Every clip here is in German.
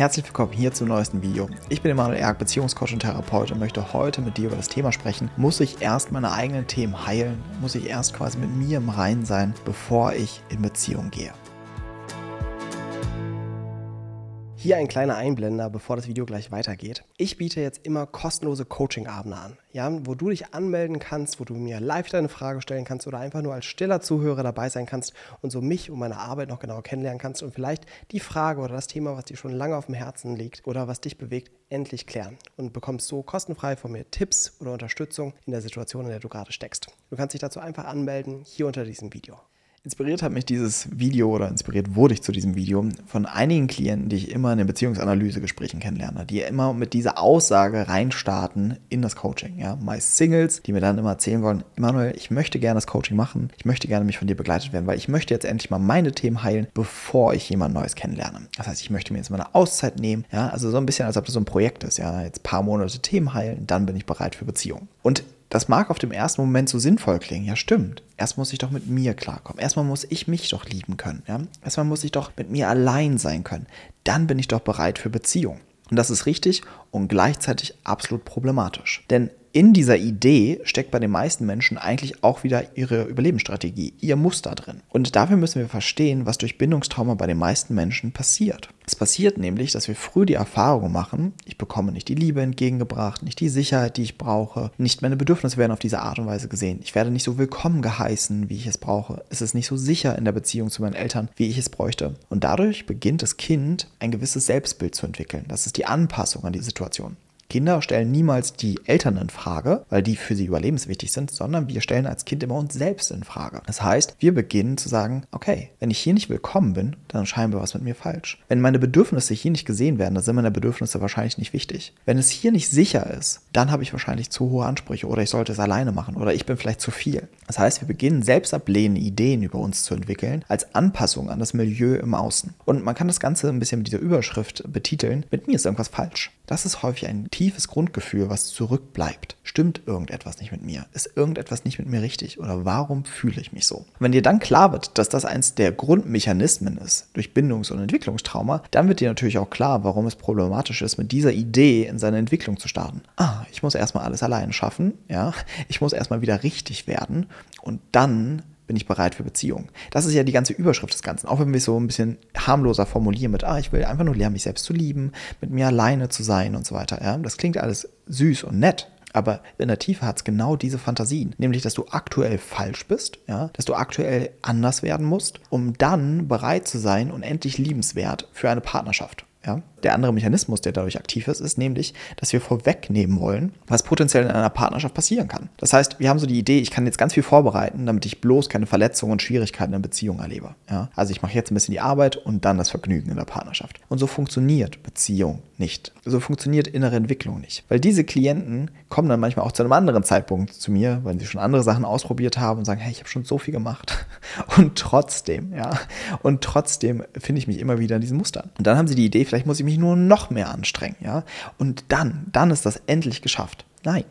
Herzlich willkommen hier zum neuesten Video. Ich bin Emanuel Erk, Beziehungscoach und Therapeut und möchte heute mit dir über das Thema sprechen. Muss ich erst meine eigenen Themen heilen? Muss ich erst quasi mit mir im Reinen sein, bevor ich in Beziehung gehe? Hier ein kleiner Einblender, bevor das Video gleich weitergeht. Ich biete jetzt immer kostenlose Coaching-Abende an, ja, wo du dich anmelden kannst, wo du mir live deine Frage stellen kannst oder einfach nur als stiller Zuhörer dabei sein kannst und so mich und meine Arbeit noch genauer kennenlernen kannst und vielleicht die Frage oder das Thema, was dir schon lange auf dem Herzen liegt oder was dich bewegt, endlich klären und bekommst so kostenfrei von mir Tipps oder Unterstützung in der Situation, in der du gerade steckst. Du kannst dich dazu einfach anmelden hier unter diesem Video. Inspiriert hat mich dieses Video oder inspiriert wurde ich zu diesem Video von einigen Klienten, die ich immer in den Beziehungsanalysegesprächen kennenlerne, die immer mit dieser Aussage reinstarten in das Coaching. Ja? Meist Singles, die mir dann immer erzählen wollen, Emanuel, ich möchte gerne das Coaching machen, ich möchte gerne mich von dir begleitet werden, weil ich möchte jetzt endlich mal meine Themen heilen, bevor ich jemand Neues kennenlerne. Das heißt, ich möchte mir jetzt mal eine Auszeit nehmen, ja, also so ein bisschen, als ob das so ein Projekt ist, ja, jetzt ein paar Monate Themen heilen, dann bin ich bereit für Beziehung. Und das mag auf dem ersten Moment so sinnvoll klingen. Ja, stimmt. Erst muss ich doch mit mir klarkommen. Erstmal muss ich mich doch lieben können. Ja? Erstmal muss ich doch mit mir allein sein können. Dann bin ich doch bereit für Beziehung. Und das ist richtig und gleichzeitig absolut problematisch. Denn in dieser Idee steckt bei den meisten Menschen eigentlich auch wieder ihre Überlebensstrategie, ihr Muster drin. Und dafür müssen wir verstehen, was durch Bindungstrauma bei den meisten Menschen passiert. Es passiert nämlich, dass wir früh die Erfahrung machen, ich bekomme nicht die Liebe entgegengebracht, nicht die Sicherheit, die ich brauche, nicht meine Bedürfnisse werden auf diese Art und Weise gesehen. Ich werde nicht so willkommen geheißen, wie ich es brauche. Es ist nicht so sicher in der Beziehung zu meinen Eltern, wie ich es bräuchte. Und dadurch beginnt das Kind ein gewisses Selbstbild zu entwickeln. Das ist die Anpassung an die Situation. Kinder stellen niemals die Eltern in Frage, weil die für sie überlebenswichtig sind, sondern wir stellen als Kind immer uns selbst in Frage. Das heißt, wir beginnen zu sagen, okay, wenn ich hier nicht willkommen bin, dann scheinbar was mit mir falsch. Wenn meine Bedürfnisse hier nicht gesehen werden, dann sind meine Bedürfnisse wahrscheinlich nicht wichtig. Wenn es hier nicht sicher ist, dann habe ich wahrscheinlich zu hohe Ansprüche oder ich sollte es alleine machen oder ich bin vielleicht zu viel. Das heißt, wir beginnen selbst ablehnende Ideen über uns zu entwickeln als Anpassung an das Milieu im Außen. Und man kann das Ganze ein bisschen mit dieser Überschrift betiteln, mit mir ist irgendwas falsch. Das ist häufig ein tiefes Grundgefühl, was zurückbleibt. Stimmt irgendetwas nicht mit mir? Ist irgendetwas nicht mit mir richtig? Oder warum fühle ich mich so? wenn dir dann klar wird, dass das eins der Grundmechanismen ist durch Bindungs- und Entwicklungstrauma, dann wird dir natürlich auch klar, warum es problematisch ist, mit dieser Idee in seine Entwicklung zu starten. Ah, ich muss erstmal alles alleine schaffen, ja. Ich muss erstmal wieder richtig werden und dann bin ich bereit für Beziehung. Das ist ja die ganze Überschrift des Ganzen. Auch wenn wir es so ein bisschen harmloser formulieren mit, ah, ich will einfach nur lernen, mich selbst zu lieben, mit mir alleine zu sein und so weiter. Ja? Das klingt alles süß und nett. Aber in der Tiefe hat es genau diese Fantasien, nämlich dass du aktuell falsch bist, ja, dass du aktuell anders werden musst, um dann bereit zu sein und endlich liebenswert für eine Partnerschaft. Ja? Der andere Mechanismus, der dadurch aktiv ist, ist nämlich, dass wir vorwegnehmen wollen, was potenziell in einer Partnerschaft passieren kann. Das heißt, wir haben so die Idee, ich kann jetzt ganz viel vorbereiten, damit ich bloß keine Verletzungen und Schwierigkeiten in Beziehung erlebe. Ja? Also ich mache jetzt ein bisschen die Arbeit und dann das Vergnügen in der Partnerschaft. Und so funktioniert Beziehung nicht. So funktioniert innere Entwicklung nicht. Weil diese Klienten kommen dann manchmal auch zu einem anderen Zeitpunkt zu mir, weil sie schon andere Sachen ausprobiert haben und sagen, hey, ich habe schon so viel gemacht. Und trotzdem, ja, und trotzdem finde ich mich immer wieder in diesen Mustern. Und dann haben sie die Idee, vielleicht muss ich mich nur noch mehr anstrengen, ja. Und dann, dann ist das endlich geschafft. Nein.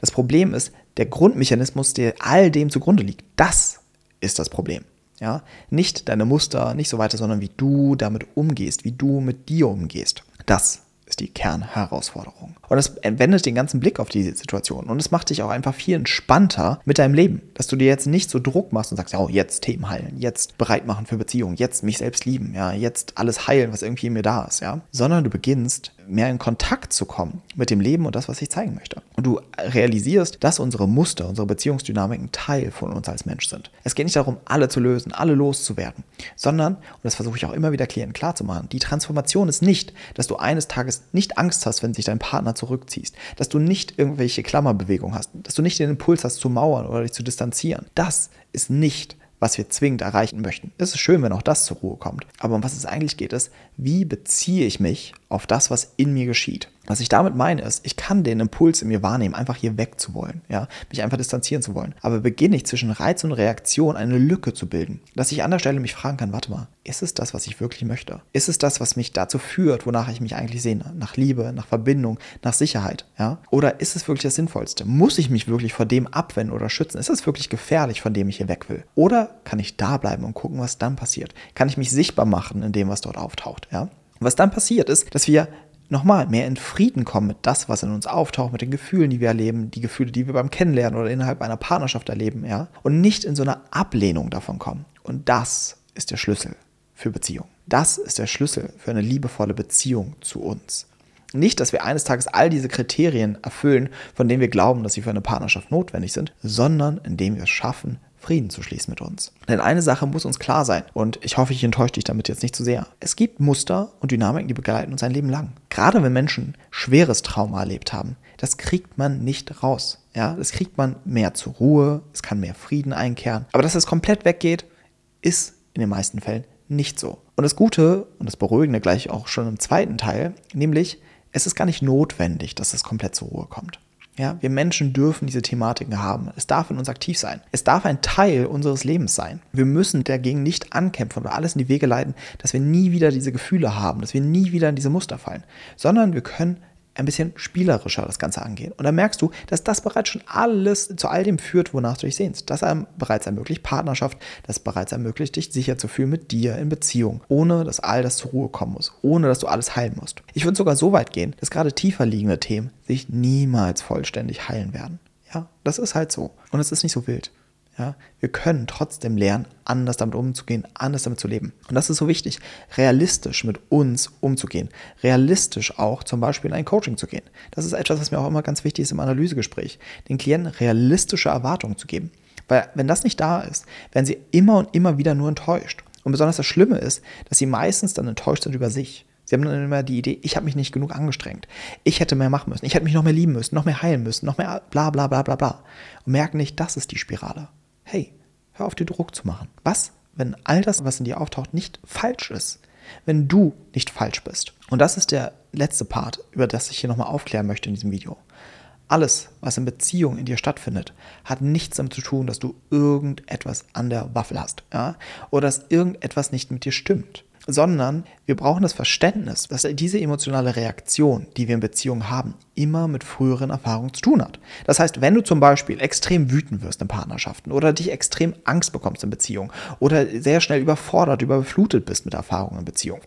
Das Problem ist, der Grundmechanismus, der all dem zugrunde liegt, das ist das Problem. Ja, nicht deine Muster, nicht so weiter, sondern wie du damit umgehst, wie du mit dir umgehst. Das ist die Kernherausforderung. Und es wendet den ganzen Blick auf die Situation. Und es macht dich auch einfach viel entspannter mit deinem Leben. Dass du dir jetzt nicht so Druck machst und sagst, oh, jetzt Themen heilen, jetzt bereit machen für Beziehungen, jetzt mich selbst lieben, ja, jetzt alles heilen, was irgendwie in mir da ist, ja. Sondern du beginnst mehr in Kontakt zu kommen mit dem Leben und das, was ich zeigen möchte. Und du realisierst, dass unsere Muster, unsere Beziehungsdynamiken Teil von uns als Mensch sind. Es geht nicht darum, alle zu lösen, alle loszuwerden, sondern, und das versuche ich auch immer wieder Klienten klarzumachen, die Transformation ist nicht, dass du eines Tages nicht Angst hast, wenn sich dein Partner zurückziehst, dass du nicht irgendwelche Klammerbewegungen hast, dass du nicht den Impuls hast zu mauern oder dich zu distanzieren. Das ist nicht was wir zwingend erreichen möchten. Es ist schön, wenn auch das zur Ruhe kommt. Aber um was es eigentlich geht, ist, wie beziehe ich mich auf das, was in mir geschieht? Was ich damit meine ist, ich kann den Impuls in mir wahrnehmen, einfach hier weg zu wollen, ja, mich einfach distanzieren zu wollen. Aber beginne ich zwischen Reiz und Reaktion eine Lücke zu bilden, dass ich an der Stelle mich fragen kann, warte mal, ist es das, was ich wirklich möchte? Ist es das, was mich dazu führt, wonach ich mich eigentlich sehne? Nach Liebe, nach Verbindung, nach Sicherheit, ja? Oder ist es wirklich das Sinnvollste? Muss ich mich wirklich vor dem abwenden oder schützen? Ist es wirklich gefährlich, von dem ich hier weg will? Oder kann ich da bleiben und gucken, was dann passiert? Kann ich mich sichtbar machen in dem, was dort auftaucht, ja? was dann passiert ist, dass wir nochmal mehr in Frieden kommen mit das, was in uns auftaucht, mit den Gefühlen, die wir erleben, die Gefühle, die wir beim Kennenlernen oder innerhalb einer Partnerschaft erleben, ja, und nicht in so einer Ablehnung davon kommen. Und das ist der Schlüssel für Beziehung. Das ist der Schlüssel für eine liebevolle Beziehung zu uns. Nicht, dass wir eines Tages all diese Kriterien erfüllen, von denen wir glauben, dass sie für eine Partnerschaft notwendig sind, sondern indem wir es schaffen, Frieden zu schließen mit uns. Denn eine Sache muss uns klar sein, und ich hoffe, ich enttäusche dich damit jetzt nicht zu sehr. Es gibt Muster und Dynamiken, die begleiten uns ein Leben lang. Gerade wenn Menschen schweres Trauma erlebt haben, das kriegt man nicht raus. Ja, das kriegt man mehr zur Ruhe, es kann mehr Frieden einkehren. Aber dass es komplett weggeht, ist in den meisten Fällen nicht so. Und das Gute und das Beruhigende gleich auch schon im zweiten Teil, nämlich es ist gar nicht notwendig, dass es komplett zur Ruhe kommt. Ja, wir Menschen dürfen diese Thematiken haben. Es darf in uns aktiv sein. Es darf ein Teil unseres Lebens sein. Wir müssen dagegen nicht ankämpfen oder alles in die Wege leiten, dass wir nie wieder diese Gefühle haben, dass wir nie wieder in diese Muster fallen, sondern wir können ein bisschen spielerischer das Ganze angehen. Und dann merkst du, dass das bereits schon alles zu all dem führt, wonach du dich sehnst. Das bereits ermöglicht Partnerschaft, das bereits ermöglicht, dich sicher zu fühlen mit dir in Beziehung, ohne dass all das zur Ruhe kommen muss, ohne dass du alles heilen musst. Ich würde sogar so weit gehen, dass gerade tiefer liegende Themen sich niemals vollständig heilen werden. Ja, das ist halt so. Und es ist nicht so wild. Ja, wir können trotzdem lernen, anders damit umzugehen, anders damit zu leben. Und das ist so wichtig, realistisch mit uns umzugehen, realistisch auch zum Beispiel in ein Coaching zu gehen. Das ist etwas, was mir auch immer ganz wichtig ist im Analysegespräch, den Klienten realistische Erwartungen zu geben. Weil wenn das nicht da ist, werden sie immer und immer wieder nur enttäuscht. Und besonders das Schlimme ist, dass sie meistens dann enttäuscht sind über sich. Sie haben dann immer die Idee, ich habe mich nicht genug angestrengt. Ich hätte mehr machen müssen. Ich hätte mich noch mehr lieben müssen, noch mehr heilen müssen, noch mehr bla bla bla bla bla. Und merken nicht, das ist die Spirale hey, hör auf dir Druck zu machen. Was, wenn all das, was in dir auftaucht, nicht falsch ist? Wenn du nicht falsch bist. Und das ist der letzte Part, über das ich hier nochmal aufklären möchte in diesem Video. Alles, was in Beziehung in dir stattfindet, hat nichts damit zu tun, dass du irgendetwas an der Waffel hast. Ja? Oder dass irgendetwas nicht mit dir stimmt sondern wir brauchen das Verständnis, dass diese emotionale Reaktion, die wir in Beziehungen haben, immer mit früheren Erfahrungen zu tun hat. Das heißt, wenn du zum Beispiel extrem wütend wirst in Partnerschaften oder dich extrem Angst bekommst in Beziehungen oder sehr schnell überfordert, überflutet bist mit Erfahrungen in Beziehungen,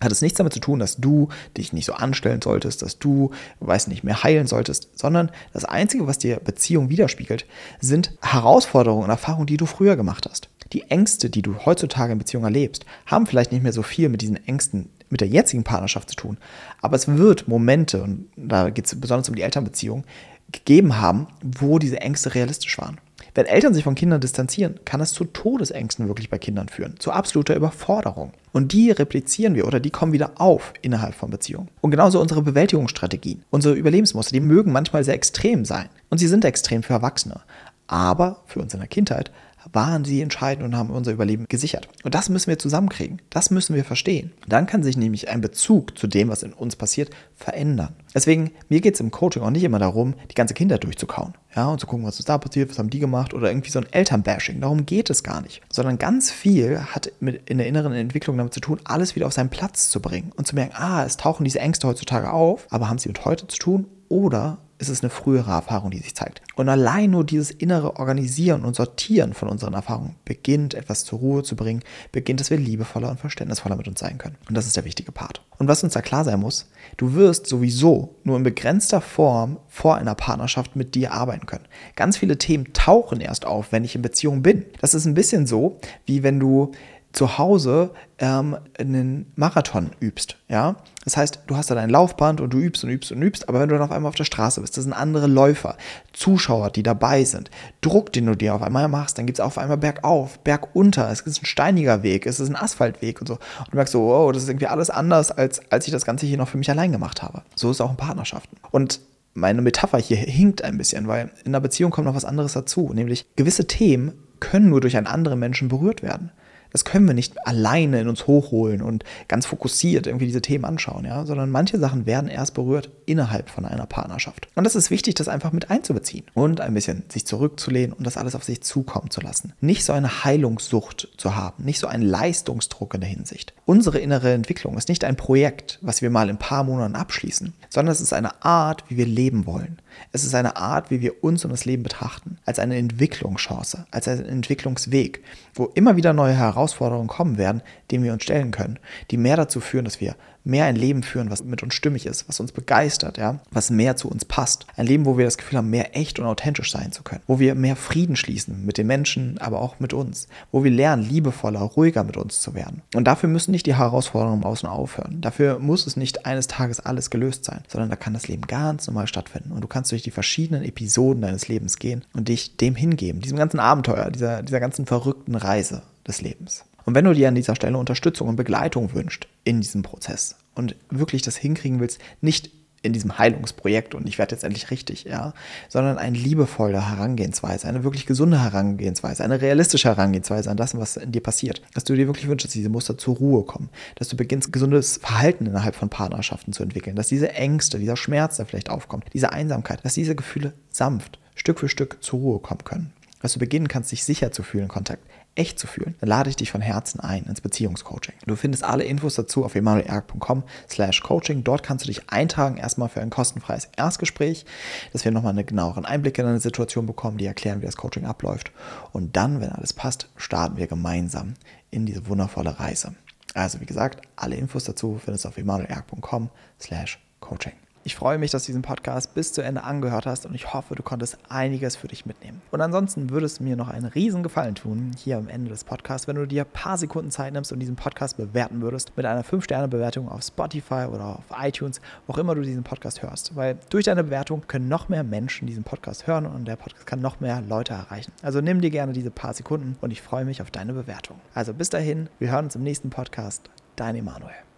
hat es nichts damit zu tun, dass du dich nicht so anstellen solltest, dass du, weiß nicht, mehr heilen solltest, sondern das Einzige, was dir Beziehung widerspiegelt, sind Herausforderungen und Erfahrungen, die du früher gemacht hast die Ängste, die du heutzutage in Beziehungen erlebst, haben vielleicht nicht mehr so viel mit diesen Ängsten mit der jetzigen Partnerschaft zu tun. Aber es wird Momente, und da geht es besonders um die Elternbeziehung, gegeben haben, wo diese Ängste realistisch waren. Wenn Eltern sich von Kindern distanzieren, kann es zu Todesängsten wirklich bei Kindern führen, zu absoluter Überforderung. Und die replizieren wir oder die kommen wieder auf innerhalb von Beziehungen. Und genauso unsere Bewältigungsstrategien, unsere Überlebensmuster, die mögen manchmal sehr extrem sein. Und sie sind extrem für Erwachsene. Aber für uns in der Kindheit waren sie entscheidend und haben unser Überleben gesichert. Und das müssen wir zusammenkriegen. Das müssen wir verstehen. Dann kann sich nämlich ein Bezug zu dem, was in uns passiert, verändern. Deswegen, mir geht es im Coaching auch nicht immer darum, die ganze Kinder durchzukauen. Ja, und zu gucken, was ist da passiert, was haben die gemacht oder irgendwie so ein Elternbashing. Darum geht es gar nicht. Sondern ganz viel hat mit in der inneren Entwicklung damit zu tun, alles wieder auf seinen Platz zu bringen und zu merken, ah, es tauchen diese Ängste heutzutage auf, aber haben sie mit heute zu tun oder ist es eine frühere Erfahrung, die sich zeigt. Und allein nur dieses innere Organisieren und Sortieren von unseren Erfahrungen beginnt etwas zur Ruhe zu bringen, beginnt, dass wir liebevoller und verständnisvoller mit uns sein können. Und das ist der wichtige Part. Und was uns da klar sein muss, du wirst sowieso nur in begrenzter Form vor einer Partnerschaft mit dir arbeiten können. Ganz viele Themen tauchen erst auf, wenn ich in Beziehung bin. Das ist ein bisschen so, wie wenn du zu Hause ähm, einen Marathon übst. Ja? Das heißt, du hast da dein Laufband und du übst und übst und übst, aber wenn du dann auf einmal auf der Straße bist, das sind andere Läufer, Zuschauer, die dabei sind, Druck, den du dir auf einmal machst, dann gibt es auf einmal bergauf, bergunter, es ist ein steiniger Weg, es ist ein Asphaltweg und so. Und du merkst so, wow, das ist irgendwie alles anders, als, als ich das Ganze hier noch für mich allein gemacht habe. So ist es auch in Partnerschaften. Und meine Metapher hier hinkt ein bisschen, weil in einer Beziehung kommt noch was anderes dazu, nämlich gewisse Themen können nur durch einen anderen Menschen berührt werden. Das können wir nicht alleine in uns hochholen und ganz fokussiert irgendwie diese Themen anschauen, ja, sondern manche Sachen werden erst berührt innerhalb von einer Partnerschaft. Und das ist wichtig, das einfach mit einzubeziehen und ein bisschen sich zurückzulehnen und das alles auf sich zukommen zu lassen. Nicht so eine Heilungssucht zu haben, nicht so einen Leistungsdruck in der Hinsicht. Unsere innere Entwicklung ist nicht ein Projekt, was wir mal in ein paar Monaten abschließen, sondern es ist eine Art, wie wir leben wollen. Es ist eine Art, wie wir uns und das Leben betrachten, als eine Entwicklungschance, als einen Entwicklungsweg, wo immer wieder neue Herausforderungen kommen werden, denen wir uns stellen können, die mehr dazu führen, dass wir mehr ein Leben führen, was mit uns stimmig ist, was uns begeistert, ja, was mehr zu uns passt. Ein Leben, wo wir das Gefühl haben, mehr echt und authentisch sein zu können, wo wir mehr Frieden schließen mit den Menschen, aber auch mit uns, wo wir lernen, liebevoller, ruhiger mit uns zu werden. Und dafür müssen nicht die Herausforderungen im Außen aufhören. Dafür muss es nicht eines Tages alles gelöst sein, sondern da kann das Leben ganz normal stattfinden. Und du kannst durch die verschiedenen Episoden deines Lebens gehen und dich dem hingeben, diesem ganzen Abenteuer, dieser, dieser ganzen verrückten Reise des Lebens. Und wenn du dir an dieser Stelle Unterstützung und Begleitung wünschst in diesem Prozess und wirklich das hinkriegen willst, nicht in diesem Heilungsprojekt und ich werde jetzt endlich richtig, ja, sondern eine liebevolle Herangehensweise, eine wirklich gesunde Herangehensweise, eine realistische Herangehensweise an das, was in dir passiert. Dass du dir wirklich wünschst, dass diese Muster zur Ruhe kommen, dass du beginnst, gesundes Verhalten innerhalb von Partnerschaften zu entwickeln, dass diese Ängste, dieser Schmerz, der vielleicht aufkommt, diese Einsamkeit, dass diese Gefühle sanft, Stück für Stück zur Ruhe kommen können. Dass du beginnen kannst, dich sicher zu fühlen, Kontakt echt zu fühlen, dann lade ich dich von Herzen ein ins Beziehungscoaching. Du findest alle Infos dazu auf emanuelerg.com slash coaching. Dort kannst du dich eintragen erstmal für ein kostenfreies Erstgespräch, dass wir nochmal einen genaueren Einblick in deine Situation bekommen, die erklären, wie das Coaching abläuft. Und dann, wenn alles passt, starten wir gemeinsam in diese wundervolle Reise. Also wie gesagt, alle Infos dazu findest du auf emanuelerg.com slash coaching. Ich freue mich, dass du diesen Podcast bis zu Ende angehört hast und ich hoffe, du konntest einiges für dich mitnehmen. Und ansonsten würde es mir noch einen riesen Gefallen tun, hier am Ende des Podcasts, wenn du dir ein paar Sekunden Zeit nimmst und diesen Podcast bewerten würdest mit einer 5-Sterne-Bewertung auf Spotify oder auf iTunes, wo auch immer du diesen Podcast hörst. Weil durch deine Bewertung können noch mehr Menschen diesen Podcast hören und der Podcast kann noch mehr Leute erreichen. Also nimm dir gerne diese paar Sekunden und ich freue mich auf deine Bewertung. Also bis dahin, wir hören uns im nächsten Podcast. Dein Emanuel.